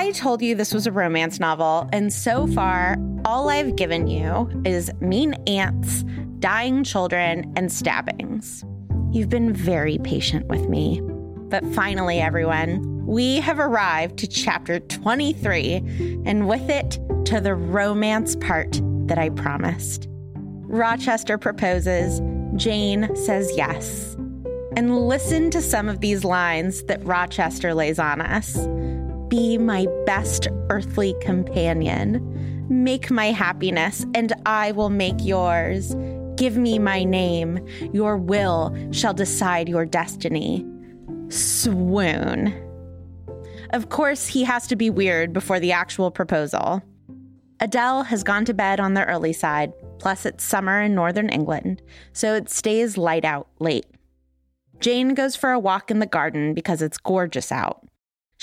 I told you this was a romance novel, and so far, all I've given you is mean aunts, dying children, and stabbings. You've been very patient with me. But finally, everyone, we have arrived to chapter 23, and with it, to the romance part that I promised. Rochester proposes, Jane says yes. And listen to some of these lines that Rochester lays on us be my best earthly companion. Make my happiness, and I will make yours. Give me my name. Your will shall decide your destiny. Swoon. Of course, he has to be weird before the actual proposal. Adele has gone to bed on the early side, plus it's summer in northern England, so it stays light out late. Jane goes for a walk in the garden because it's gorgeous out.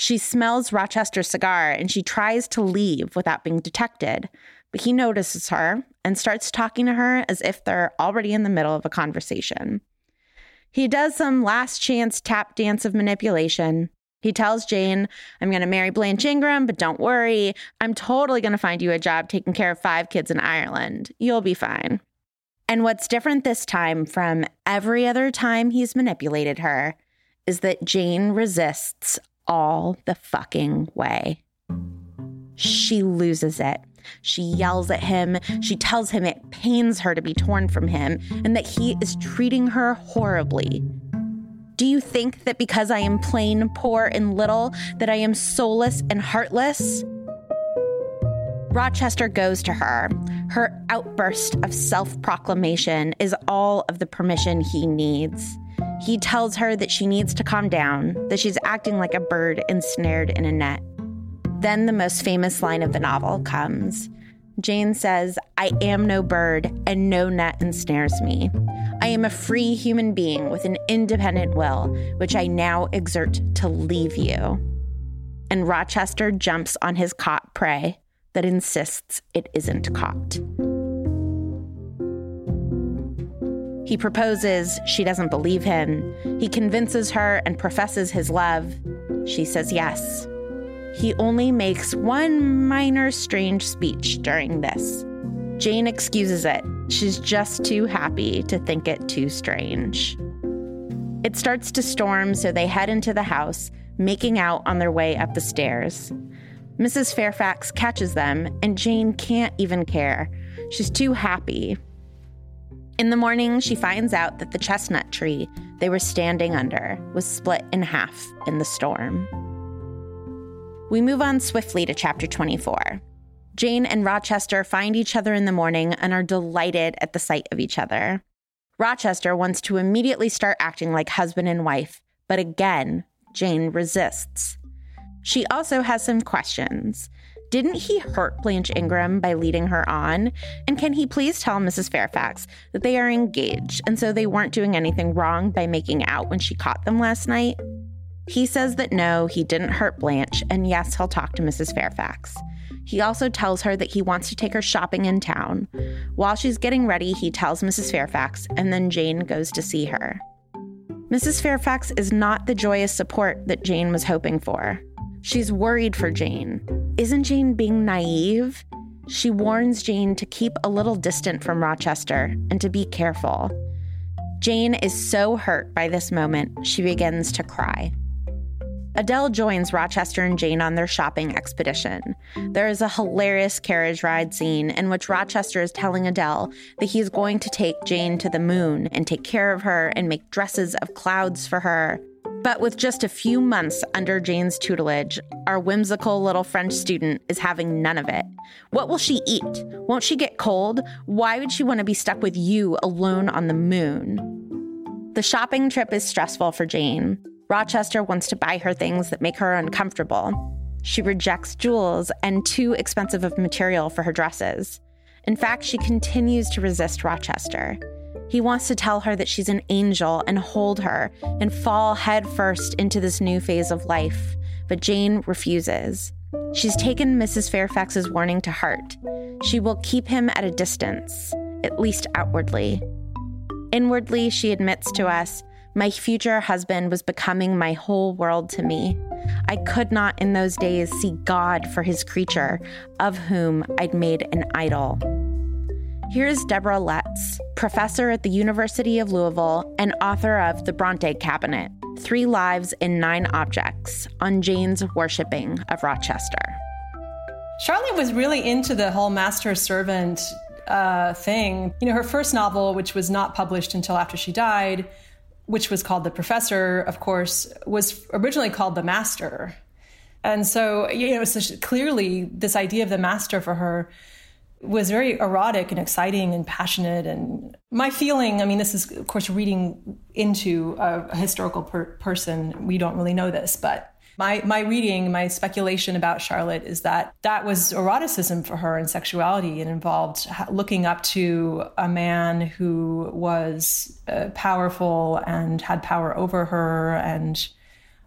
She smells Rochester's cigar and she tries to leave without being detected, but he notices her and starts talking to her as if they're already in the middle of a conversation. He does some last chance tap dance of manipulation. He tells Jane, I'm going to marry Blanche Ingram, but don't worry. I'm totally going to find you a job taking care of five kids in Ireland. You'll be fine. And what's different this time from every other time he's manipulated her is that Jane resists all the fucking way. She loses it. She yells at him. She tells him it pains her to be torn from him and that he is treating her horribly. Do you think that because I am plain, poor, and little, that I am soulless and heartless? Rochester goes to her. Her outburst of self proclamation is all of the permission he needs. He tells her that she needs to calm down, that she's acting like a bird ensnared in a net. Then the most famous line of the novel comes. Jane says, I am no bird, and no net ensnares me. I am a free human being with an independent will, which I now exert to leave you. And Rochester jumps on his caught prey that insists it isn't caught. He proposes, she doesn't believe him. He convinces her and professes his love. She says yes. He only makes one minor strange speech during this. Jane excuses it. She's just too happy to think it too strange. It starts to storm, so they head into the house, making out on their way up the stairs. Mrs. Fairfax catches them, and Jane can't even care. She's too happy. In the morning, she finds out that the chestnut tree they were standing under was split in half in the storm. We move on swiftly to chapter 24. Jane and Rochester find each other in the morning and are delighted at the sight of each other. Rochester wants to immediately start acting like husband and wife, but again, Jane resists. She also has some questions. Didn't he hurt Blanche Ingram by leading her on? And can he please tell Mrs. Fairfax that they are engaged and so they weren't doing anything wrong by making out when she caught them last night? He says that no, he didn't hurt Blanche, and yes, he'll talk to Mrs. Fairfax. He also tells her that he wants to take her shopping in town. While she's getting ready, he tells Mrs. Fairfax, and then Jane goes to see her. Mrs. Fairfax is not the joyous support that Jane was hoping for. She's worried for Jane. Isn't Jane being naive? She warns Jane to keep a little distant from Rochester and to be careful. Jane is so hurt by this moment, she begins to cry. Adele joins Rochester and Jane on their shopping expedition. There is a hilarious carriage ride scene in which Rochester is telling Adele that he is going to take Jane to the moon and take care of her and make dresses of clouds for her. But with just a few months under Jane's tutelage, our whimsical little French student is having none of it. What will she eat? Won't she get cold? Why would she want to be stuck with you alone on the moon? The shopping trip is stressful for Jane. Rochester wants to buy her things that make her uncomfortable. She rejects jewels and too expensive of material for her dresses. In fact, she continues to resist Rochester. He wants to tell her that she's an angel and hold her and fall headfirst into this new phase of life, but Jane refuses. She's taken Mrs. Fairfax's warning to heart. She will keep him at a distance, at least outwardly. Inwardly, she admits to us, my future husband was becoming my whole world to me. I could not in those days see God for his creature, of whom I'd made an idol. Here's Deborah Lutz, professor at the University of Louisville and author of The Bronte Cabinet Three Lives in Nine Objects on Jane's Worshipping of Rochester. Charlotte was really into the whole master servant uh, thing. You know, her first novel, which was not published until after she died, which was called The Professor, of course, was originally called The Master. And so, you know, so clearly this idea of the master for her was very erotic and exciting and passionate. And my feeling, I mean, this is, of course, reading into a, historical per- person. We don't really know this, but my, my reading, my speculation about Charlotte is that that was eroticism for her and sexuality. It involved looking up to a man who was uh, powerful and had power over her and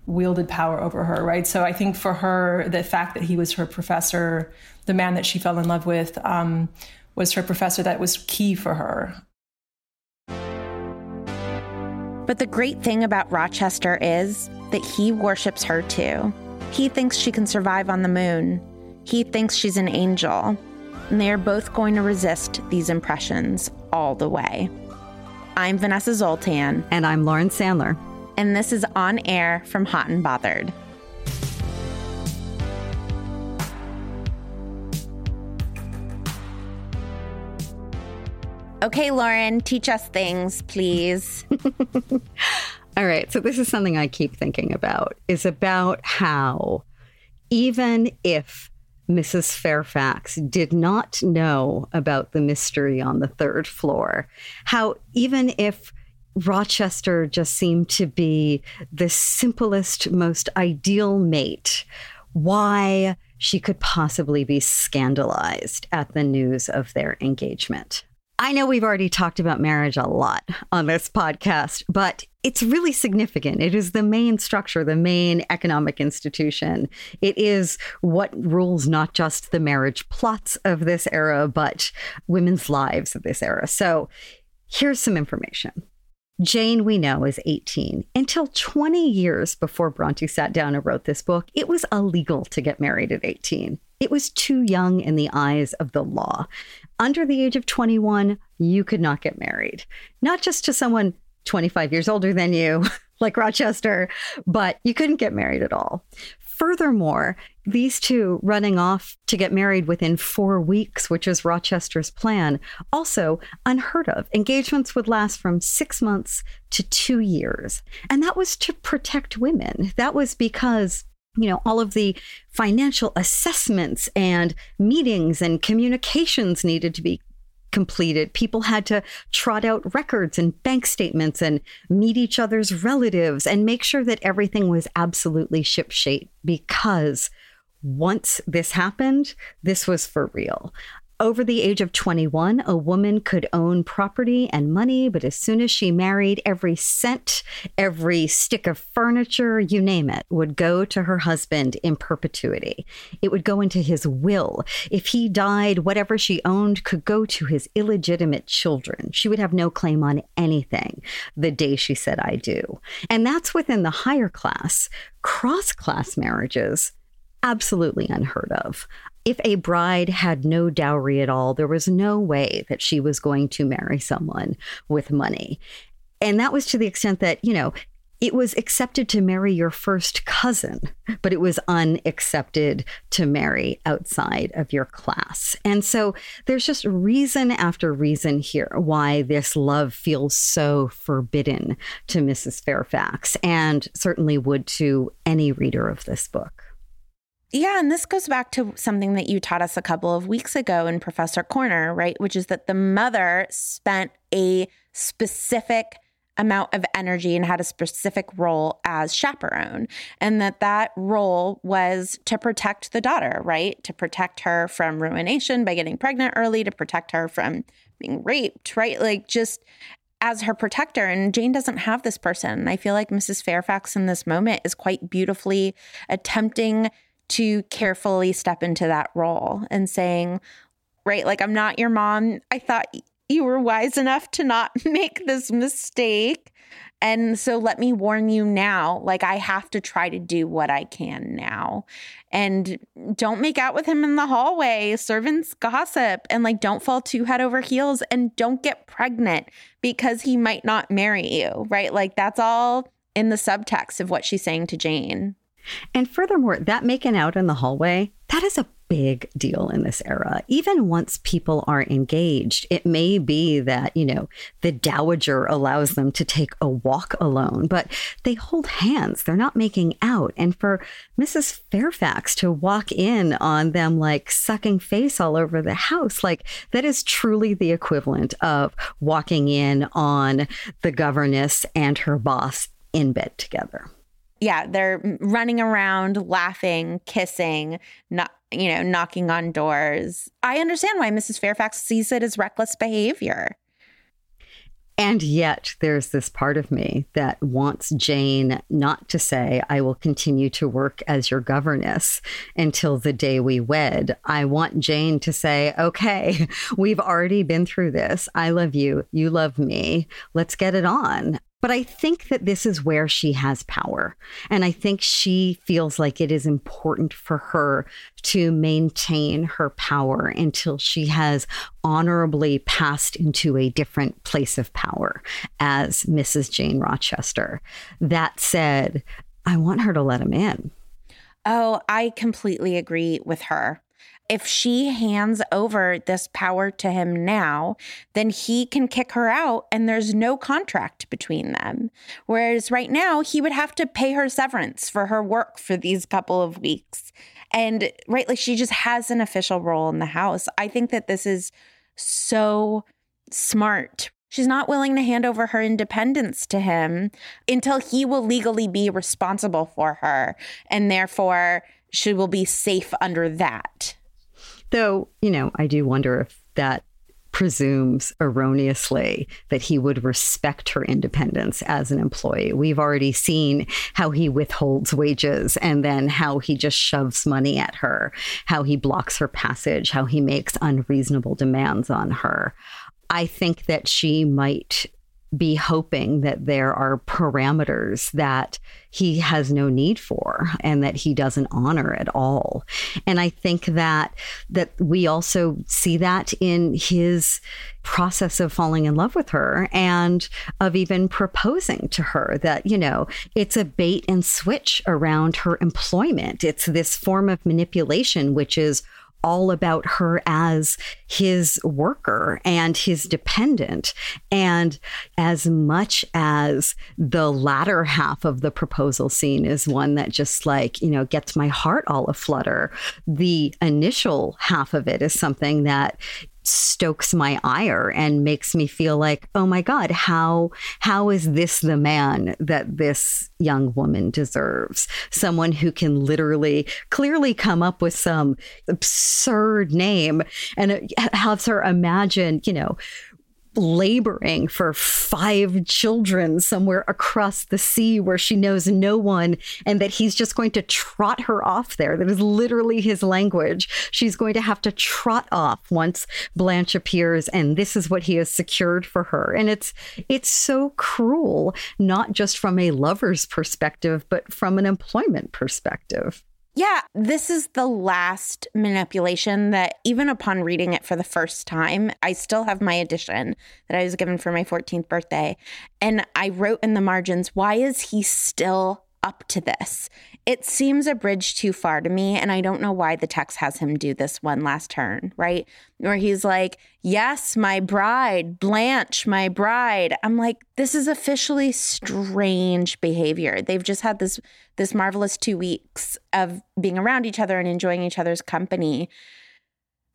wielded power over her, right? So I think for her, the fact that he was her professor, the man that she fell in love with, um, was her professor that was key for her. But the great thing about Rochester is that he worships her too. He thinks she can survive on the moon. He thinks she's an angel. And they are both going to resist these impressions all the way. I'm Vanessa Zoltan. And I'm Lauren Sandler and this is On Air from Hot and Bothered. Okay, Lauren, teach us things, please. All right. So this is something I keep thinking about is about how even if Mrs. Fairfax did not know about the mystery on the third floor, how even if Rochester just seemed to be the simplest, most ideal mate. Why she could possibly be scandalized at the news of their engagement. I know we've already talked about marriage a lot on this podcast, but it's really significant. It is the main structure, the main economic institution. It is what rules not just the marriage plots of this era, but women's lives of this era. So here's some information. Jane, we know, is 18. Until 20 years before Bronte sat down and wrote this book, it was illegal to get married at 18. It was too young in the eyes of the law. Under the age of 21, you could not get married, not just to someone 25 years older than you, like Rochester, but you couldn't get married at all. Furthermore, these two running off to get married within four weeks, which is Rochester's plan, also unheard of. Engagements would last from six months to two years. And that was to protect women. That was because you know, all of the financial assessments and meetings and communications needed to be completed, people had to trot out records and bank statements and meet each other's relatives and make sure that everything was absolutely shipshape because once this happened, this was for real over the age of 21, a woman could own property and money, but as soon as she married, every cent, every stick of furniture, you name it, would go to her husband in perpetuity. It would go into his will. If he died, whatever she owned could go to his illegitimate children. She would have no claim on anything the day she said, I do. And that's within the higher class. Cross class marriages absolutely unheard of. If a bride had no dowry at all, there was no way that she was going to marry someone with money. And that was to the extent that, you know, it was accepted to marry your first cousin, but it was unaccepted to marry outside of your class. And so there's just reason after reason here why this love feels so forbidden to Mrs. Fairfax, and certainly would to any reader of this book. Yeah, and this goes back to something that you taught us a couple of weeks ago in Professor Corner, right? Which is that the mother spent a specific amount of energy and had a specific role as chaperone and that that role was to protect the daughter right? To protect her from ruination by getting pregnant early to protect her from being raped right? Like just as her protector and Jane doesn't have this person. I feel like Mrs Fairfax in this moment is quite beautifully attempting to carefully step into that role and saying, right, like, I'm not your mom. I thought you were wise enough to not make this mistake. And so let me warn you now, like, I have to try to do what I can now. And don't make out with him in the hallway. Servants gossip and, like, don't fall too head over heels and don't get pregnant because he might not marry you, right? Like, that's all in the subtext of what she's saying to Jane. And furthermore, that making out in the hallway, that is a big deal in this era. Even once people are engaged, it may be that, you know, the dowager allows them to take a walk alone, but they hold hands. They're not making out. And for Mrs. Fairfax to walk in on them like sucking face all over the house, like that is truly the equivalent of walking in on the governess and her boss in bed together yeah, they're running around, laughing, kissing, not you know, knocking on doors. I understand why Mrs. Fairfax sees it as reckless behavior. And yet, there's this part of me that wants Jane not to say, I will continue to work as your governess until the day we wed. I want Jane to say, okay, we've already been through this. I love you. You love me. Let's get it on. But I think that this is where she has power. And I think she feels like it is important for her to maintain her power until she has honorably passed into a different place of power as Mrs. Jane Rochester. That said, I want her to let him in. Oh, I completely agree with her if she hands over this power to him now, then he can kick her out and there's no contract between them. Whereas right now, he would have to pay her severance for her work for these couple of weeks. And right, like she just has an official role in the house. I think that this is so smart. She's not willing to hand over her independence to him until he will legally be responsible for her. And therefore, she will be safe under that. Though, you know, I do wonder if that presumes erroneously that he would respect her independence as an employee. We've already seen how he withholds wages and then how he just shoves money at her, how he blocks her passage, how he makes unreasonable demands on her. I think that she might be hoping that there are parameters that he has no need for and that he doesn't honor at all. And i think that that we also see that in his process of falling in love with her and of even proposing to her that you know it's a bait and switch around her employment. It's this form of manipulation which is all about her as his worker and his dependent. And as much as the latter half of the proposal scene is one that just like, you know, gets my heart all aflutter, the initial half of it is something that stokes my ire and makes me feel like oh my god how how is this the man that this young woman deserves? Someone who can literally clearly come up with some absurd name and uh, has her imagine you know laboring for five children somewhere across the sea where she knows no one and that he's just going to trot her off there. That is literally his language. She's going to have to trot off once Blanche appears and this is what he has secured for her. And it's it's so cruel, not just from a lover's perspective, but from an employment perspective. Yeah, this is the last manipulation that, even upon reading it for the first time, I still have my edition that I was given for my 14th birthday. And I wrote in the margins, why is he still up to this. It seems a bridge too far to me. And I don't know why the text has him do this one last turn, right? Where he's like, Yes, my bride, Blanche, my bride. I'm like, this is officially strange behavior. They've just had this this marvelous two weeks of being around each other and enjoying each other's company.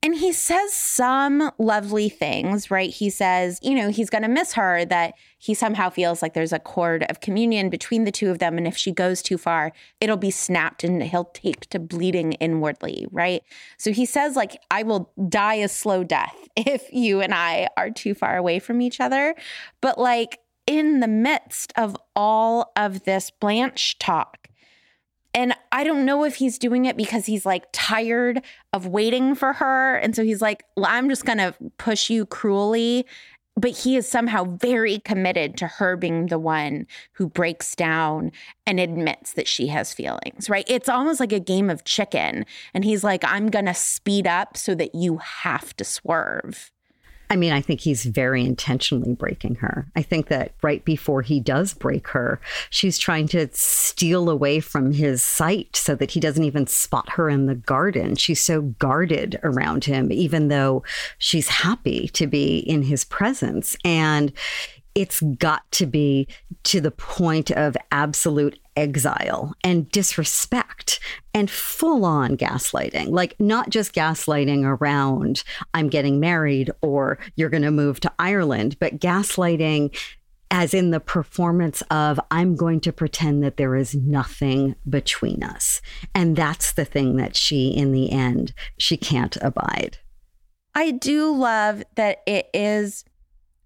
And he says some lovely things, right? He says, you know, he's going to miss her, that he somehow feels like there's a cord of communion between the two of them. And if she goes too far, it'll be snapped and he'll take to bleeding inwardly, right? So he says, like, I will die a slow death if you and I are too far away from each other. But like, in the midst of all of this Blanche talk, and I don't know if he's doing it because he's like tired of waiting for her. And so he's like, I'm just going to push you cruelly. But he is somehow very committed to her being the one who breaks down and admits that she has feelings, right? It's almost like a game of chicken. And he's like, I'm going to speed up so that you have to swerve. I mean, I think he's very intentionally breaking her. I think that right before he does break her, she's trying to steal away from his sight so that he doesn't even spot her in the garden. She's so guarded around him, even though she's happy to be in his presence. And it's got to be to the point of absolute exile and disrespect and full on gaslighting. Like, not just gaslighting around, I'm getting married or you're going to move to Ireland, but gaslighting as in the performance of, I'm going to pretend that there is nothing between us. And that's the thing that she, in the end, she can't abide. I do love that it is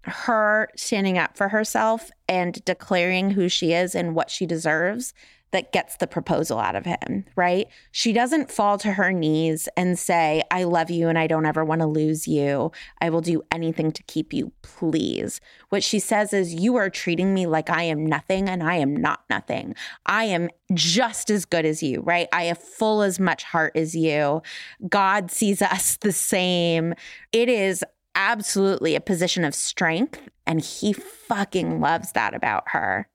her standing up for herself and declaring who she is and what she deserves that gets the proposal out of him, right? She doesn't fall to her knees and say, I love you and I don't ever want to lose you. I will do anything to keep you, please. What she says is, You are treating me like I am nothing and I am not nothing. I am just as good as you, right? I have full as much heart as you. God sees us the same. It is absolutely a position of strength. And he fucking loves that about her.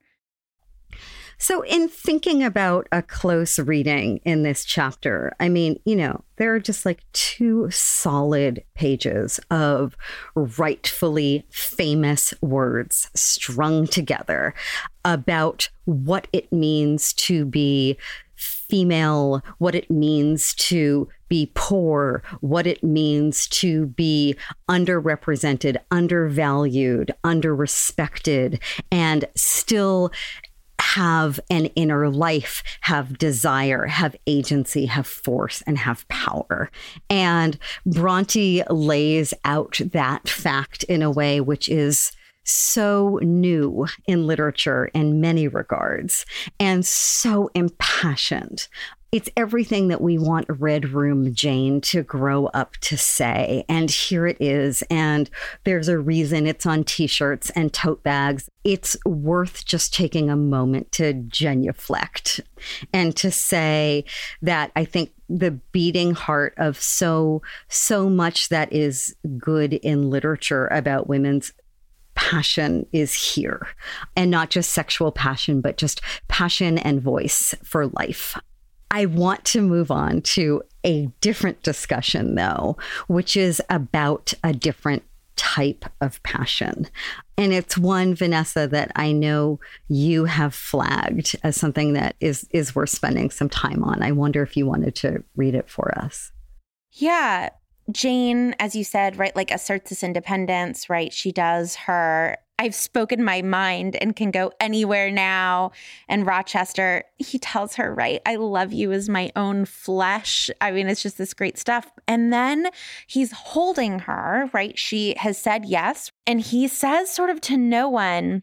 So, in thinking about a close reading in this chapter, I mean, you know, there are just like two solid pages of rightfully famous words strung together about what it means to be female, what it means to be poor, what it means to be underrepresented, undervalued, underrespected, and still have an inner life, have desire, have agency, have force, and have power. And Bronte lays out that fact in a way which is so new in literature in many regards and so impassioned. It's everything that we want Red Room Jane to grow up to say. And here it is. And there's a reason it's on t shirts and tote bags. It's worth just taking a moment to genuflect and to say that I think the beating heart of so, so much that is good in literature about women's passion is here and not just sexual passion, but just passion and voice for life. I want to move on to a different discussion, though, which is about a different type of passion. And it's one, Vanessa, that I know you have flagged as something that is, is worth spending some time on. I wonder if you wanted to read it for us. Yeah. Jane, as you said, right, like asserts this independence, right? She does her I've spoken my mind and can go anywhere now. And Rochester, he tells her, right, I love you as my own flesh. I mean, it's just this great stuff. And then he's holding her, right? She has said yes. And he says, sort of to no one,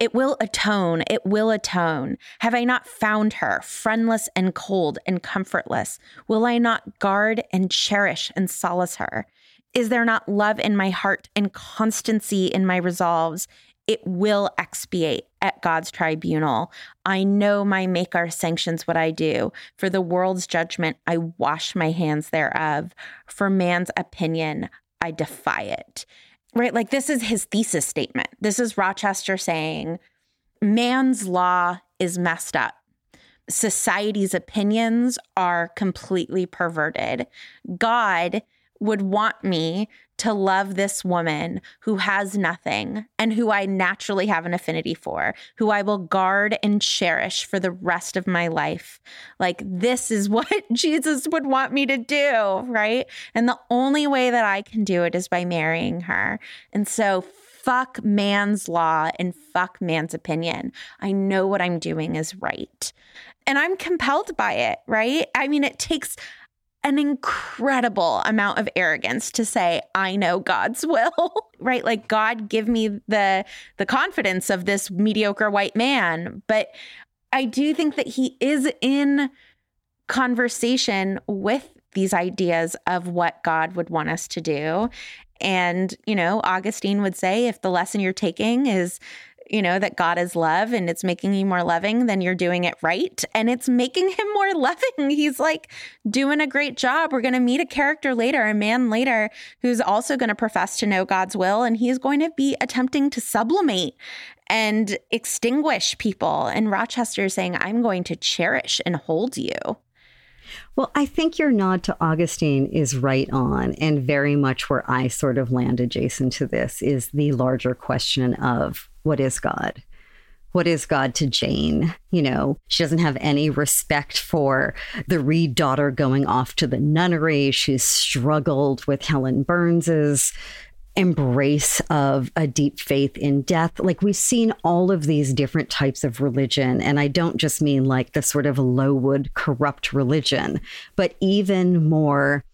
it will atone. It will atone. Have I not found her, friendless and cold and comfortless? Will I not guard and cherish and solace her? Is there not love in my heart and constancy in my resolves? it will expiate at God's tribunal. I know my Maker sanctions what I do. For the world's judgment, I wash my hands thereof. For man's opinion, I defy it. Right? Like, this is his thesis statement. This is Rochester saying, man's law is messed up. Society's opinions are completely perverted. God would want me to love this woman who has nothing and who I naturally have an affinity for, who I will guard and cherish for the rest of my life. Like, this is what Jesus would want me to do, right? And the only way that I can do it is by marrying her. And so, fuck man's law and fuck man's opinion. I know what I'm doing is right. And I'm compelled by it, right? I mean, it takes an incredible amount of arrogance to say i know god's will right? Like god give me the the confidence of this mediocre white man. But i do think that he is in conversation with these ideas of what god would want us to do. And you know augustine would say if the lesson you're taking is you know, that God is love and it's making you more loving, then you're doing it right. And it's making him more loving. He's like doing a great job. We're going to meet a character later, a man later, who's also going to profess to know God's will. And he's going to be attempting to sublimate and extinguish people. And Rochester is saying, I'm going to cherish and hold you. Well, I think your nod to Augustine is right on, and very much where I sort of land adjacent to this is the larger question of what is God? What is God to Jane? You know, she doesn't have any respect for the Reed daughter going off to the nunnery. She's struggled with Helen Burns's embrace of a deep faith in death. Like we've seen all of these different types of religion. And I don't just mean like the sort of Lowood corrupt religion, but even more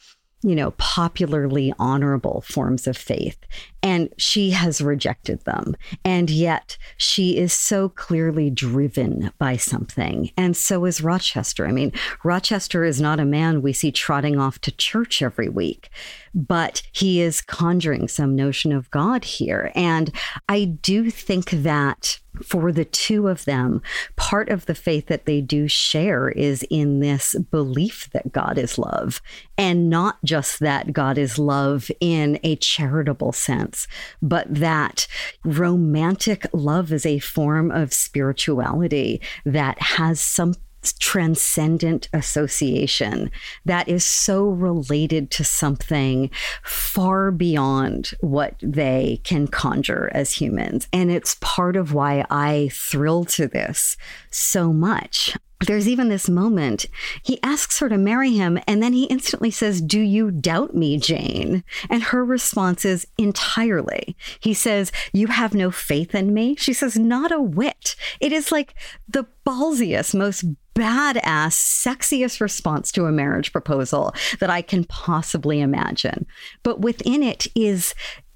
you know, popularly honorable forms of faith. And she has rejected them. And yet she is so clearly driven by something. And so is Rochester. I mean, Rochester is not a man we see trotting off to church every week, but he is conjuring some notion of God here. And I do think that for the two of them, part of the faith that they do share is in this belief that God is love, and not just that God is love in a charitable sense, but that romantic love is a form of spirituality that has some transcendent association that is so related to something far beyond what they can conjure as humans. And it's part of why I thrill to this so much. There's even this moment, he asks her to marry him, and then he instantly says, Do you doubt me, Jane? And her response is entirely. He says, You have no faith in me? She says, Not a whit. It is like the ballsiest, most badass, sexiest response to a marriage proposal that I can possibly imagine. But within it is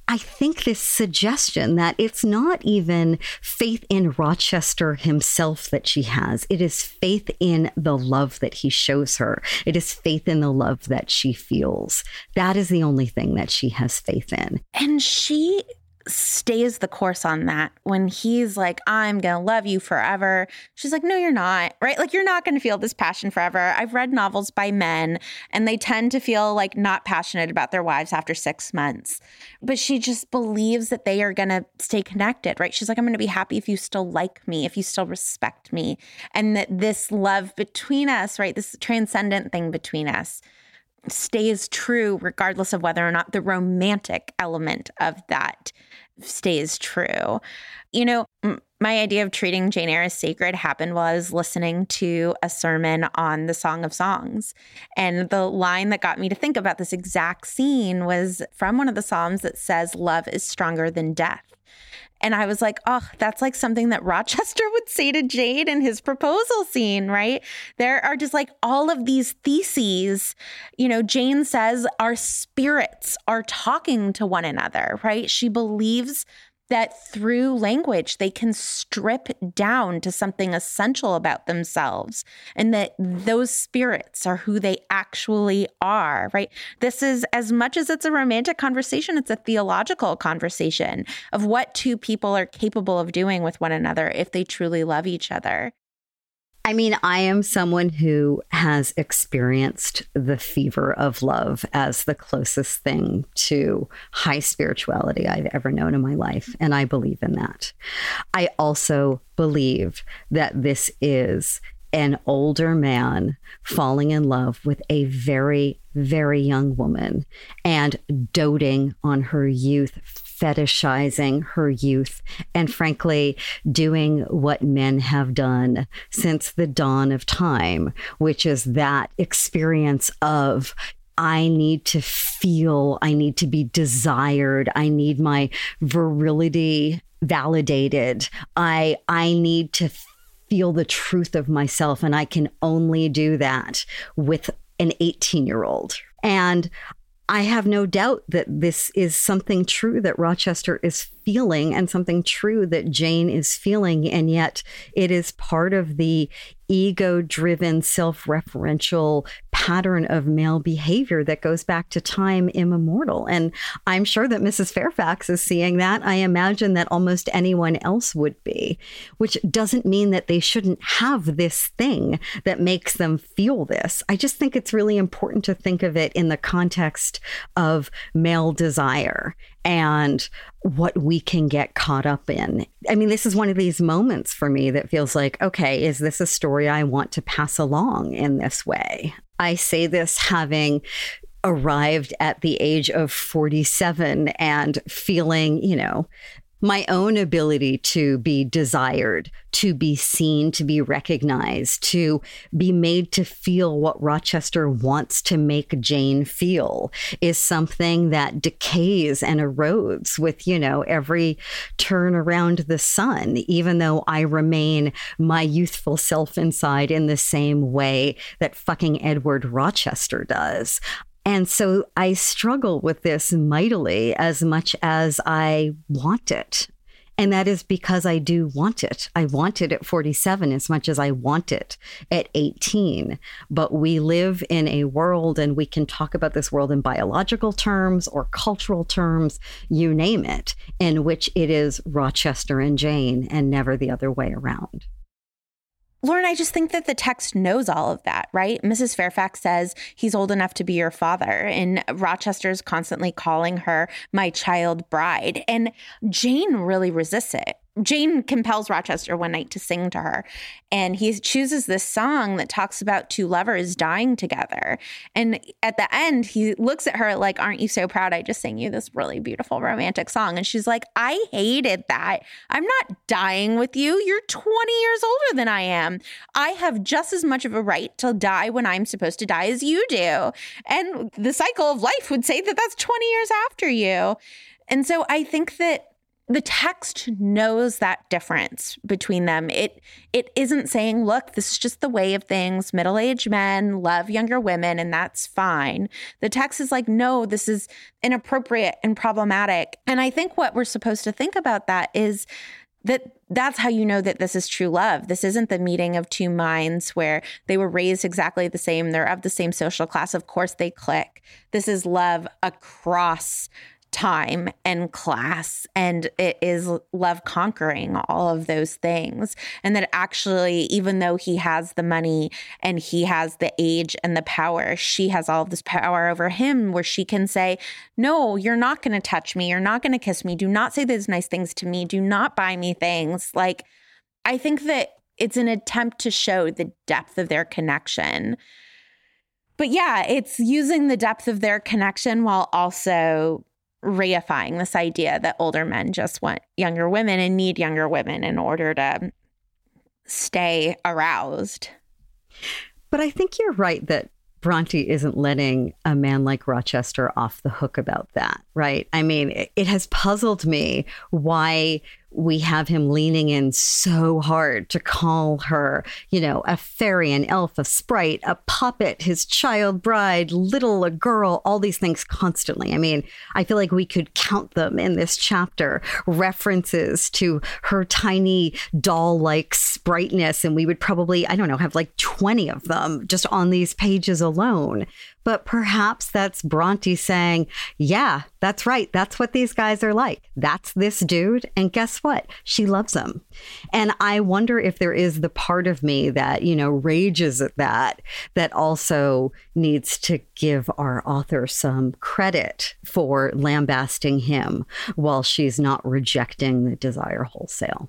I think this suggestion that it's not even faith in Rochester himself that she has. It is faith in the love that he shows her. It is faith in the love that she feels. That is the only thing that she has faith in. And she stays the course on that when he's like i'm gonna love you forever. She's like no you're not right? Like you're not gonna feel this passion forever. I've read novels by men and they tend to feel like not passionate about their wives after six months. But she just believes that they are gonna stay connected right? She's like i'm gonna be happy if you still like me if you still respect me and that this love between us right? This transcendent thing between us stays true regardless of whether or not the romantic element of that stays true. You know, my idea of treating Jane Eyre as sacred happened while I was listening to a sermon on the Song of Songs. And the line that got me to think about this exact scene was from one of the Psalms that says, Love is stronger than death. And I was like, oh, that's like something that Rochester would say to Jade in his proposal scene, right? There are just like all of these theses. You know, Jane says our spirits are talking to one another, right? She believes that through language they can strip down to something essential about themselves and that those spirits are who they actually are, right? This is as much as it's a romantic conversation, it's a theological conversation of what two people are capable of doing with one another if they truly love each other. I mean, I am someone who has experienced the fever of love as the closest thing to high spirituality I've ever known in my life. And I believe in that. I also believe that this is an older man falling in love with a very, very young woman and doting on her youth fetishizing her youth and frankly doing what men have done since the dawn of time, which is that experience of I need to feel, I need to be desired, I need my virility validated. I I need to feel the truth of myself and I can only do that with an 18-year-old. And I have no doubt that this is something true that Rochester is feeling and something true that Jane is feeling. And yet it is part of the ego driven, self referential pattern of male behavior that goes back to time immemorial. And I'm sure that Mrs. Fairfax is seeing that. I imagine that almost anyone else would be, which doesn't mean that they shouldn't have this thing that makes them feel this. I just think it's really important to think of it in the context of male desire and what we can get caught up in. I mean, this is one of these moments for me that feels like, okay, is this a story I want to pass along in this way? I say this having arrived at the age of 47 and feeling, you know, my own ability to be desired, to be seen, to be recognized, to be made to feel what Rochester wants to make Jane feel is something that decays and erodes with, you know, every turn around the sun, even though I remain my youthful self inside in the same way that fucking Edward Rochester does. And so I struggle with this mightily as much as I want it. And that is because I do want it. I want it at 47 as much as I want it at 18. But we live in a world, and we can talk about this world in biological terms or cultural terms, you name it, in which it is Rochester and Jane and never the other way around. Lauren, I just think that the text knows all of that, right? Mrs. Fairfax says he's old enough to be your father, and Rochester's constantly calling her my child bride. And Jane really resists it. Jane compels Rochester one night to sing to her, and he chooses this song that talks about two lovers dying together. And at the end, he looks at her like, Aren't you so proud? I just sang you this really beautiful romantic song. And she's like, I hated that. I'm not dying with you. You're 20 years older than I am. I have just as much of a right to die when I'm supposed to die as you do. And the cycle of life would say that that's 20 years after you. And so I think that the text knows that difference between them. It it isn't saying, look, this is just the way of things. Middle-aged men love younger women and that's fine. The text is like, no, this is inappropriate and problematic. And I think what we're supposed to think about that is that that's how you know that this is true love. This isn't the meeting of two minds where they were raised exactly the same, they're of the same social class. Of course, they click. This is love across time and class and it is love conquering all of those things. And that actually even though he has the money and he has the age and the power she has all of this power over him where she can say no you're not going to touch me. You're not going to kiss me. Do not say those nice things to me. Do not buy me things. Like i think that it's an attempt to show the depth of their connection. But yeah, it's using the depth of their connection while also reifying this idea that older men just want younger women and need younger women in order to stay aroused. But I think you're right that Bronte isn't letting a man like Rochester off the hook about that, right? I mean, it, has puzzled me why we have him leaning in so hard to call her, you know, a fairy, an elf, a sprite, a puppet, his child bride, little, a girl, all these things constantly. I mean, I feel like we could count them in this chapter references to her tiny doll like spriteness. And we would probably, I don't know, have like 20 of them just on these pages alone. But perhaps that's Bronte saying, Yeah, that's right. That's what these guys are like. That's this dude. And guess what? She loves him. And I wonder if there is the part of me that, you know, rages at that, that also needs to give our author some credit for lambasting him while she's not rejecting the desire wholesale.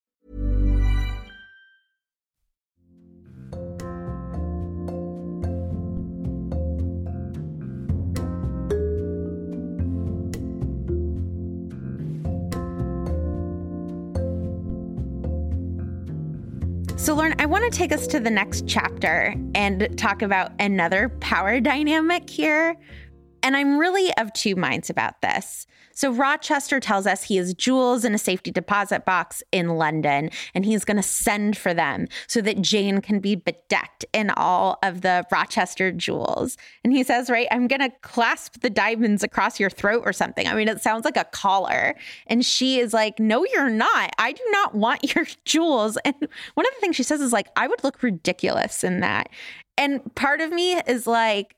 So, Lauren, I want to take us to the next chapter and talk about another power dynamic here. And I'm really of two minds about this. So, Rochester tells us he has jewels in a safety deposit box in London, and he's going to send for them so that Jane can be bedecked in all of the Rochester jewels. And he says, Right, I'm going to clasp the diamonds across your throat or something. I mean, it sounds like a collar. And she is like, No, you're not. I do not want your jewels. And one of the things she says is like, I would look ridiculous in that. And part of me is like,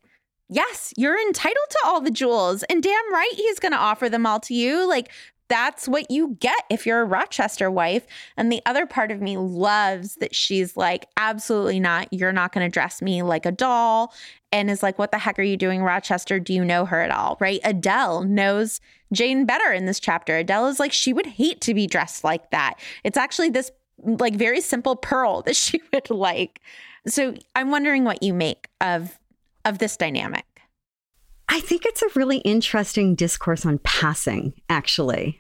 yes, you're entitled to all the jewels. And damn right, he's going to offer them all to you. Like, that's what you get if you're a Rochester wife. And the other part of me loves that she's like, absolutely not. You're not going to dress me like a doll. And is like, what the heck are you doing, Rochester? Do you know her at all? Right? Adele knows Jane better in this chapter. Adele is like, she would hate to be dressed like that. It's actually this like very simple pearl that she would like. So I'm wondering what you make of of this dynamic? I think it's a really interesting discourse on passing, actually.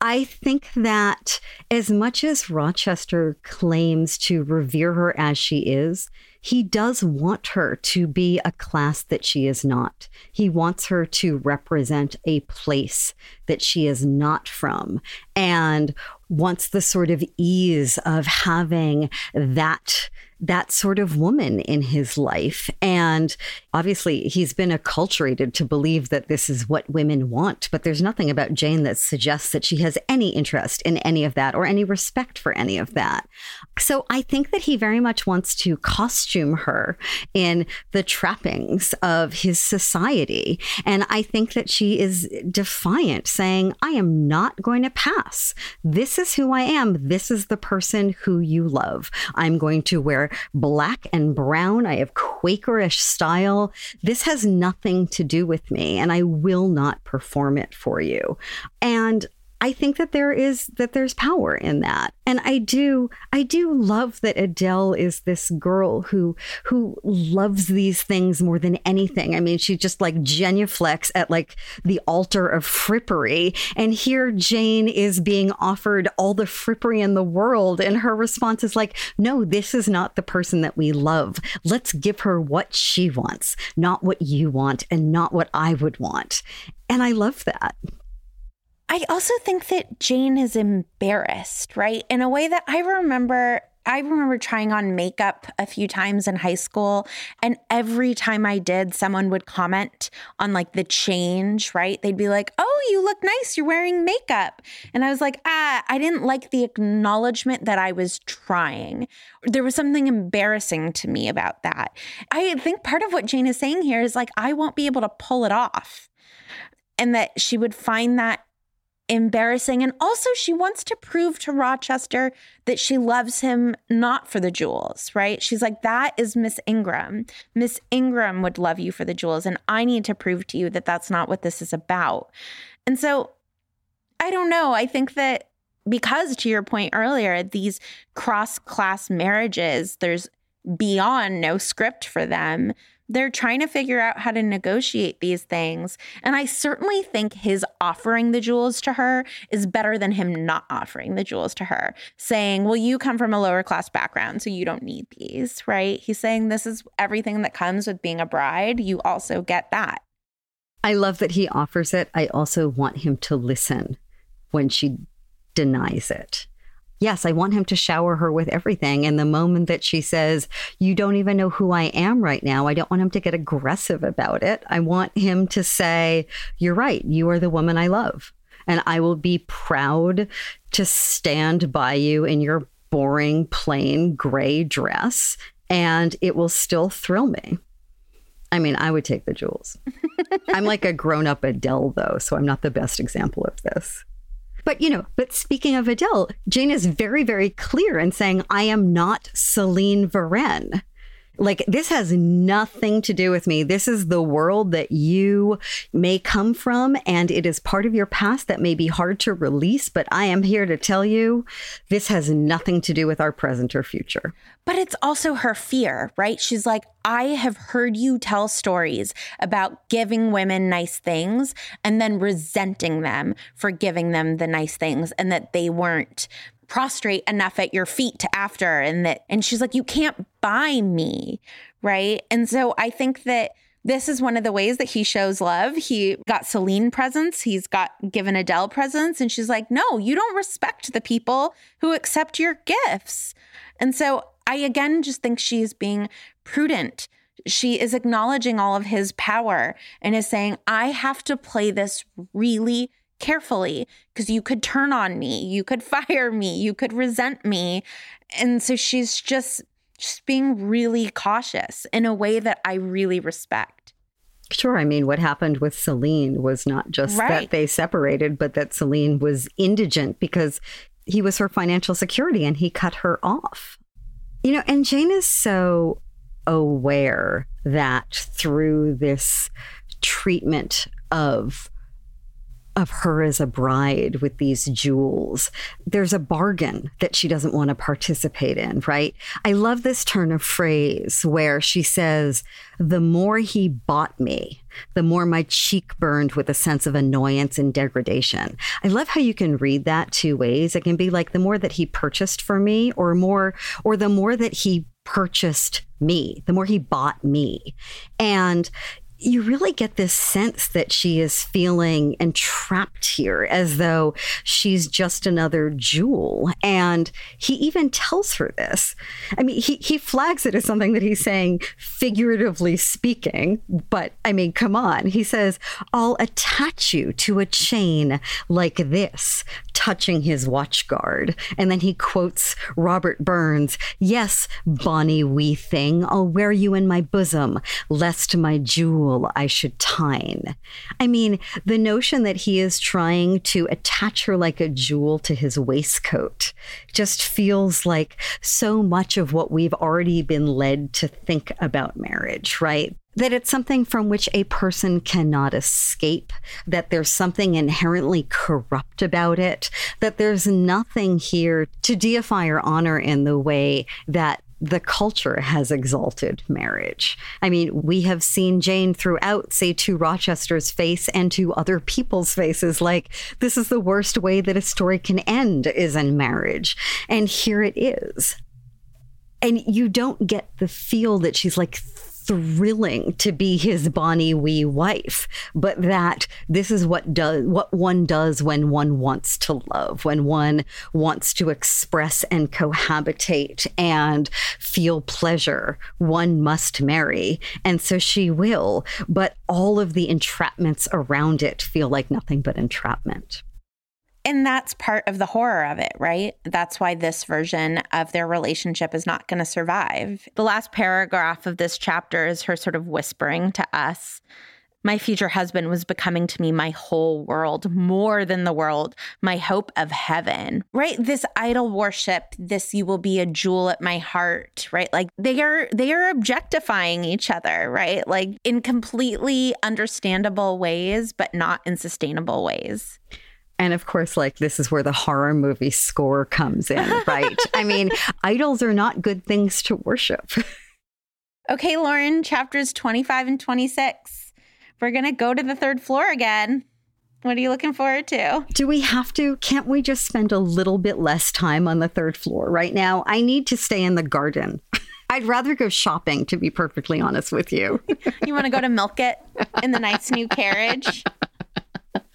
I think that as much as Rochester claims to revere her as she is, he does want her to be a class that she is not. He wants her to represent a place that she is not from and wants the sort of ease of having that that sort of woman in his life. And obviously, he's been acculturated to believe that this is what women want, but there's nothing about Jane that suggests that she has any interest in any of that or any respect for any of that. So I think that he very much wants to costume her in the trappings of his society. And I think that she is defiant, saying, I am not going to pass. This is who I am. This is the person who you love. I'm going to wear black and brown. I have Quakerish style. This has nothing to do with me, and I will not perform it for you. And I think that there is that there's power in that. And I do I do love that Adele is this girl who who loves these things more than anything. I mean, she just like genuflex at like the altar of frippery. And here Jane is being offered all the frippery in the world. And her response is like, no, this is not the person that we love. Let's give her what she wants, not what you want and not what I would want. And I love that. I also think that Jane is embarrassed, right? In a way that I remember I remember trying on makeup a few times in high school. And every time I did, someone would comment on like the change, right? They'd be like, oh, you look nice. You're wearing makeup. And I was like, ah, I didn't like the acknowledgement that I was trying. There was something embarrassing to me about that. I think part of what Jane is saying here is like, I won't be able to pull it off. And that she would find that embarrassing. And also, she wants to prove to Rochester that she loves him not for the jewels, right? She's like, that is Miss Ingram. Miss Ingram would love you for the jewels. And I need to prove to you that that's not what this is about. And so I don't know. I think that because, to your point earlier, these cross class marriages, there's beyond no script for them they're trying to figure out how to negotiate these things. And I certainly think his offering the jewels to her is better than him not offering the jewels to her, saying, Well, you come from a lower class background, so you don't need these, right? He's saying this is everything that comes with being a bride. You also get that. I love that he offers it. I also want him to listen when she denies it yes, I want him to shower her with everything. And the moment that she says, You don't even know who I am right now, I don't want him to get aggressive about it. I want him to say, You're right. You are the woman I love. And I will be proud to stand by you in your boring, plain gray dress. And it will still thrill me. I mean, I would take the jewels. I'm like a grown up Adele, though, so I'm not the best example of this. But, you know, but speaking of Adele, Jane is very, very clear in saying, I am not Celine Varenne. Like, this has nothing to do with me. This is the world that you may come from, and it is part of your past that may be hard to release. But I am here to tell you this has nothing to do with our present or future. But it's also her fear, right? She's like, I have heard you tell stories about giving women nice things and then resenting them for giving them the nice things and that they weren't prostrate enough at your feet to after and that and she's like you can't buy me right and so i think that this is one of the ways that he shows love. He got Celine presents, he's got given Adele presents, and she's like, No, you don't respect the people who accept your gifts. And so I again just think she's being prudent. She is acknowledging all of his power and is saying, I have to play this really carefully because you could turn on me, you could fire me, you could resent me. And so she's just just being really cautious in a way that I really respect. Sure. I mean, what happened with Celine was not just right. that they separated, but that Celine was indigent because he was her financial security and he cut her off. You know, and Jane is so aware that through this treatment of of her as a bride with these jewels. There's a bargain that she doesn't want to participate in, right? I love this turn of phrase where she says, The more he bought me, the more my cheek burned with a sense of annoyance and degradation. I love how you can read that two ways. It can be like the more that he purchased for me, or more, or the more that he purchased me, the more he bought me. And you really get this sense that she is feeling entrapped here as though she's just another jewel. And he even tells her this. I mean, he, he flags it as something that he's saying figuratively speaking, but I mean, come on. He says, I'll attach you to a chain like this, touching his watch guard. And then he quotes Robert Burns Yes, bonny wee thing, I'll wear you in my bosom, lest my jewel I should tine. I mean, the notion that he is trying to attach her like a jewel to his waistcoat just feels like so much of what we've already been led to think about marriage, right? That it's something from which a person cannot escape, that there's something inherently corrupt about it, that there's nothing here to deify or honor in the way that the culture has exalted marriage. I mean, we have seen Jane throughout say to Rochester's face and to other people's faces, like, this is the worst way that a story can end is in marriage. And here it is. And you don't get the feel that she's like thrilling to be his bonny wee wife, but that this is what does what one does when one wants to love, when one wants to express and cohabitate and feel pleasure. One must marry, and so she will. But all of the entrapments around it feel like nothing but entrapment. And that's part of the horror of it, right? That's why this version of their relationship is not going to survive. The last paragraph of this chapter is her sort of whispering to us. My future husband was becoming to me my whole world, more than the world, my hope of heaven, right? This idol worship, this you will be a jewel at my heart, right? Like they are, they are objectifying each other, right? Like in completely understandable ways, but not in sustainable ways. And of course, like this is where the horror movie score comes in, right? I mean, idols are not good things to worship. okay, Lauren, chapters 25 and 26. We're going to go to the third floor again. What are you looking forward to? Do we have to? Can't we just spend a little bit less time on the third floor right now? I need to stay in the garden. I'd rather go shopping, to be perfectly honest with you. you want to go to Millcote in the nice new carriage?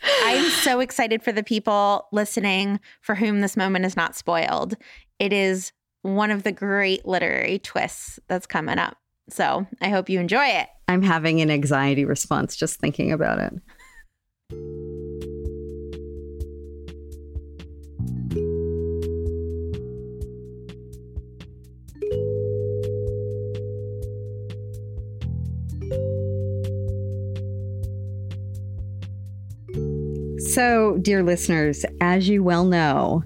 I'm so excited for the people listening for whom this moment is not spoiled. It is one of the great literary twists that's coming up. So I hope you enjoy it. I'm having an anxiety response just thinking about it. So, dear listeners, as you well know,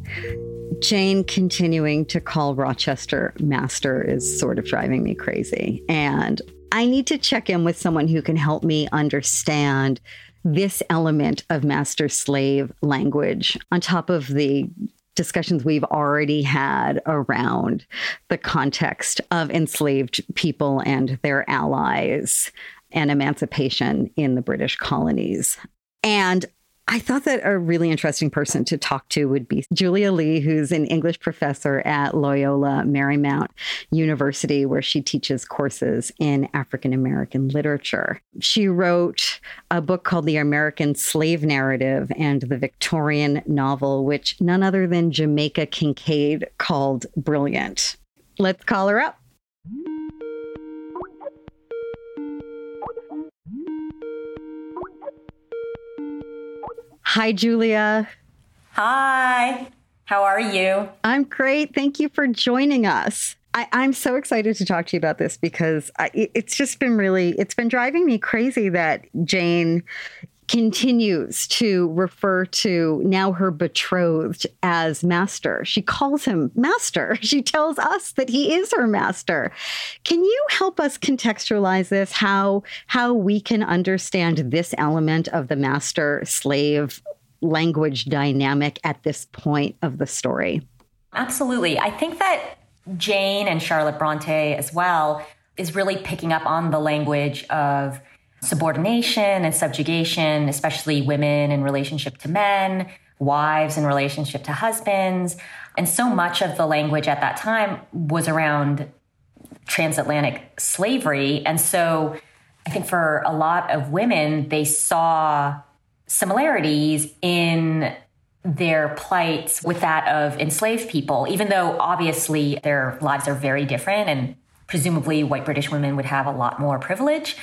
Jane continuing to call Rochester master is sort of driving me crazy. And I need to check in with someone who can help me understand this element of master slave language on top of the discussions we've already had around the context of enslaved people and their allies and emancipation in the British colonies. And I thought that a really interesting person to talk to would be Julia Lee, who's an English professor at Loyola Marymount University, where she teaches courses in African American literature. She wrote a book called The American Slave Narrative and the Victorian novel, which none other than Jamaica Kincaid called brilliant. Let's call her up. Hi, Julia. Hi. How are you? I'm great. Thank you for joining us. I, am so excited to talk to you about this because I, it's just been really, it's been driving me crazy that Jane continues to refer to now her betrothed as master. She calls him master. She tells us that he is her master. Can you help us contextualize this how how we can understand this element of the master slave language dynamic at this point of the story? Absolutely. I think that Jane and Charlotte Bronte as well is really picking up on the language of subordination and subjugation, especially women in relationship to men, wives in relationship to husbands. And so much of the language at that time was around transatlantic slavery. And so I think for a lot of women, they saw similarities in their plights with that of enslaved people, even though obviously their lives are very different and presumably white British women would have a lot more privilege.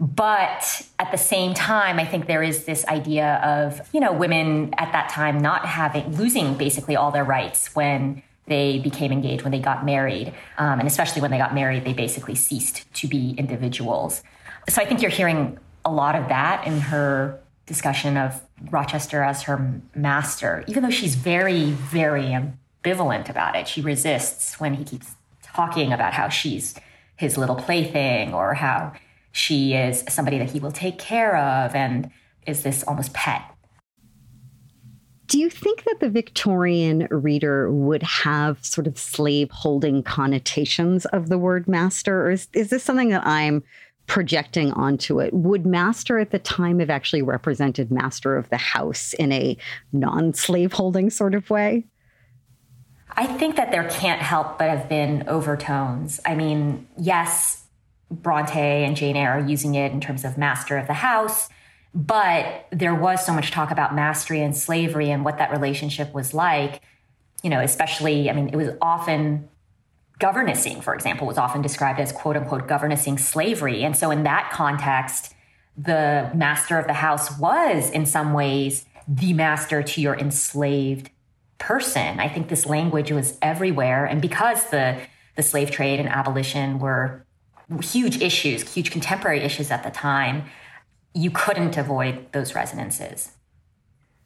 But at the same time, I think there is this idea of, you know, women at that time not having, losing basically all their rights when they became engaged, when they got married. Um, and especially when they got married, they basically ceased to be individuals. So I think you're hearing a lot of that in her discussion of Rochester as her master, even though she's very, very ambivalent about it. She resists when he keeps talking about how she's his little plaything or how she is somebody that he will take care of and is this almost pet. Do you think that the Victorian reader would have sort of slave holding connotations of the word master? Or is, is this something that I'm projecting onto it? Would master at the time have actually represented master of the house in a non slave holding sort of way? I think that there can't help but have been overtones. I mean, yes, Bronte and Jane Eyre are using it in terms of master of the house. But there was so much talk about mastery and slavery and what that relationship was like. You know, especially, I mean, it was often governessing, for example, was often described as quote unquote governessing slavery. And so, in that context, the master of the house was in some ways the master to your enslaved person. I think this language was everywhere. And because the, the slave trade and abolition were huge issues, huge contemporary issues at the time, you couldn't avoid those resonances.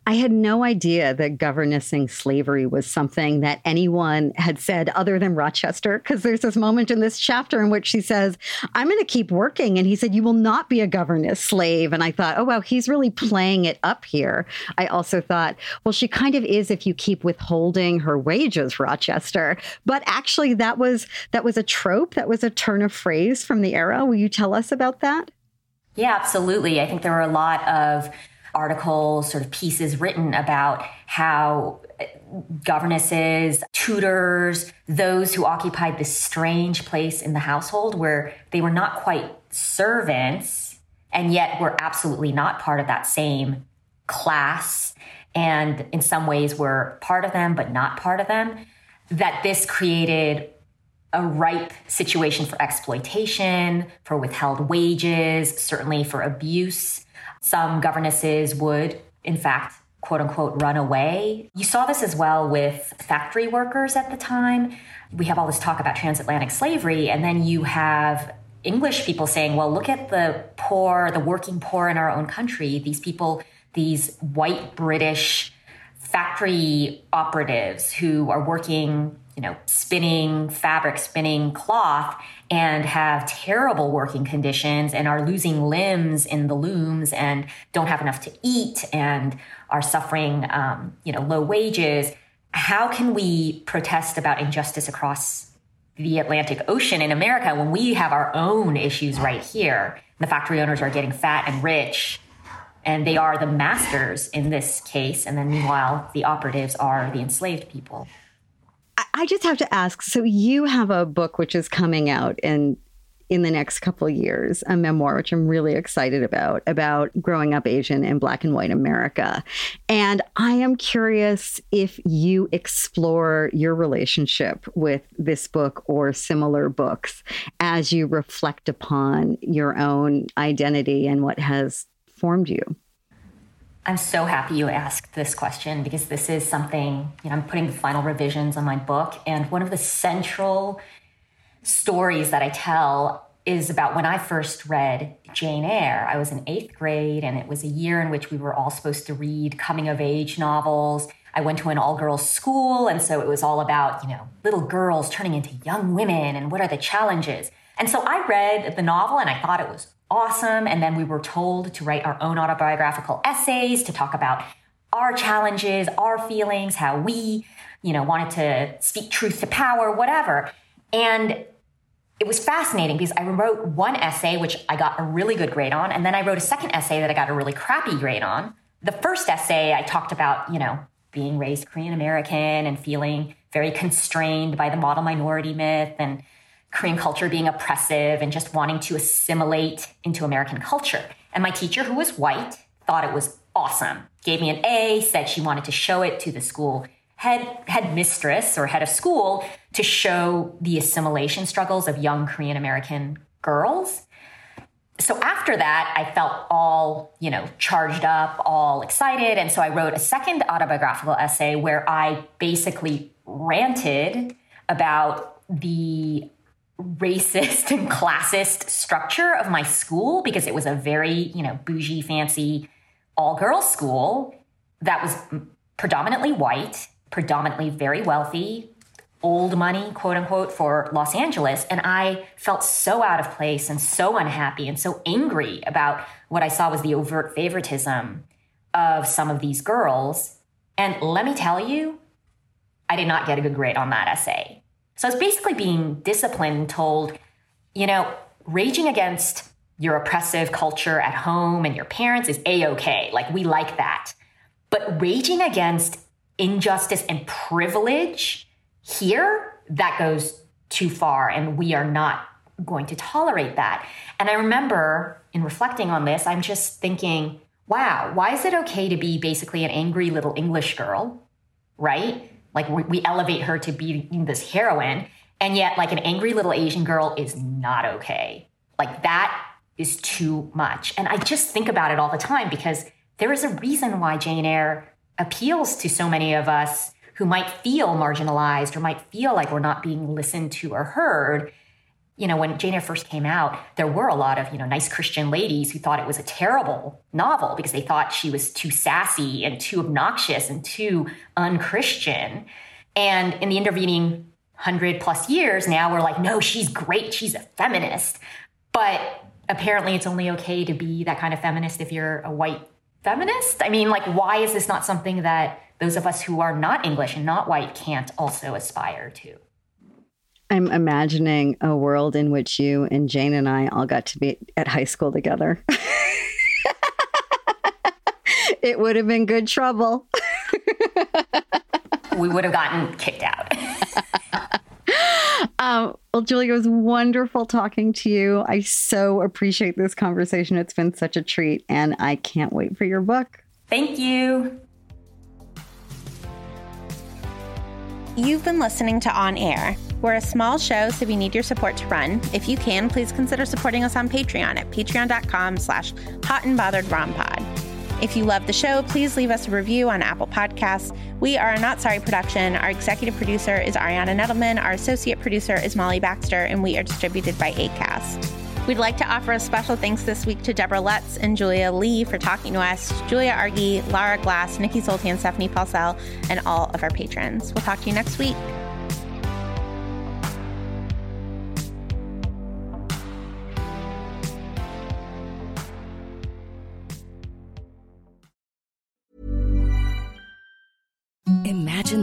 I had no idea that governessing slavery was something that anyone had said other than Rochester, because there's this moment in this chapter in which she says, I'm going to keep working. And he said, You will not be a governess slave. And I thought, Oh, wow, he's really playing it up here. I also thought, Well, she kind of is if you keep withholding her wages, Rochester. But actually, that was that was a trope, that was a turn of phrase from the era. Will you tell us about that? Yeah, absolutely. I think there were a lot of articles, sort of pieces written about how governesses, tutors, those who occupied this strange place in the household where they were not quite servants and yet were absolutely not part of that same class and in some ways were part of them but not part of them that this created a ripe situation for exploitation, for withheld wages, certainly for abuse some governesses would, in fact, quote unquote, run away. You saw this as well with factory workers at the time. We have all this talk about transatlantic slavery, and then you have English people saying, well, look at the poor, the working poor in our own country. These people, these white British factory operatives who are working you know, spinning fabric, spinning cloth, and have terrible working conditions and are losing limbs in the looms and don't have enough to eat and are suffering, um, you know, low wages. How can we protest about injustice across the Atlantic Ocean in America when we have our own issues right here? The factory owners are getting fat and rich and they are the masters in this case. And then meanwhile, the operatives are the enslaved people. I just have to ask. So you have a book which is coming out in in the next couple years, a memoir which I'm really excited about about growing up Asian in Black and White America, and I am curious if you explore your relationship with this book or similar books as you reflect upon your own identity and what has formed you. I'm so happy you asked this question because this is something, you know, I'm putting the final revisions on my book. And one of the central stories that I tell is about when I first read Jane Eyre. I was in eighth grade, and it was a year in which we were all supposed to read coming of age novels. I went to an all girls school, and so it was all about, you know, little girls turning into young women and what are the challenges. And so I read the novel and I thought it was awesome. And then we were told to write our own autobiographical essays to talk about our challenges, our feelings, how we, you know, wanted to speak truth to power, whatever. And it was fascinating because I wrote one essay, which I got a really good grade on, and then I wrote a second essay that I got a really crappy grade on. The first essay, I talked about, you know, being raised Korean American and feeling very constrained by the model minority myth and Korean culture being oppressive and just wanting to assimilate into American culture. And my teacher, who was white, thought it was awesome. Gave me an A, said she wanted to show it to the school head head mistress or head of school to show the assimilation struggles of young Korean American girls. So after that, I felt all, you know, charged up, all excited. And so I wrote a second autobiographical essay where I basically ranted about the racist and classist structure of my school because it was a very, you know, bougie, fancy, all girls school that was predominantly white, predominantly very wealthy, old money, quote unquote, for Los Angeles. And I felt so out of place and so unhappy and so angry about what I saw was the overt favoritism of some of these girls. And let me tell you, I did not get a good grade on that essay. So it's basically being disciplined, told, you know, raging against your oppressive culture at home and your parents is a okay. Like, we like that. But raging against injustice and privilege here, that goes too far. And we are not going to tolerate that. And I remember in reflecting on this, I'm just thinking, wow, why is it okay to be basically an angry little English girl, right? Like we, we elevate her to be this heroine, and yet like an angry little Asian girl is not okay. Like that is too much. And I just think about it all the time because there is a reason why Jane Eyre appeals to so many of us who might feel marginalized or might feel like we're not being listened to or heard. You know, when Jane Eyre first came out, there were a lot of, you know, nice Christian ladies who thought it was a terrible novel because they thought she was too sassy and too obnoxious and too unchristian. And in the intervening hundred plus years now, we're like, no, she's great. She's a feminist. But apparently it's only okay to be that kind of feminist if you're a white feminist. I mean, like, why is this not something that those of us who are not English and not white can't also aspire to? I'm imagining a world in which you and Jane and I all got to be at high school together. it would have been good trouble. we would have gotten kicked out. um, well, Julia, it was wonderful talking to you. I so appreciate this conversation. It's been such a treat, and I can't wait for your book. Thank you. You've been listening to On Air. We're a small show, so we need your support to run. If you can, please consider supporting us on Patreon at patreon.com slash hot and bothered rompod. If you love the show, please leave us a review on Apple Podcasts. We are a Not Sorry production. Our executive producer is Ariana Nedelman. Our associate producer is Molly Baxter, and we are distributed by ACAST. We'd like to offer a special thanks this week to Deborah Lutz and Julia Lee for talking to us, Julia Argy, Lara Glass, Nikki Zoltan, Stephanie Paulsell, and all of our patrons. We'll talk to you next week.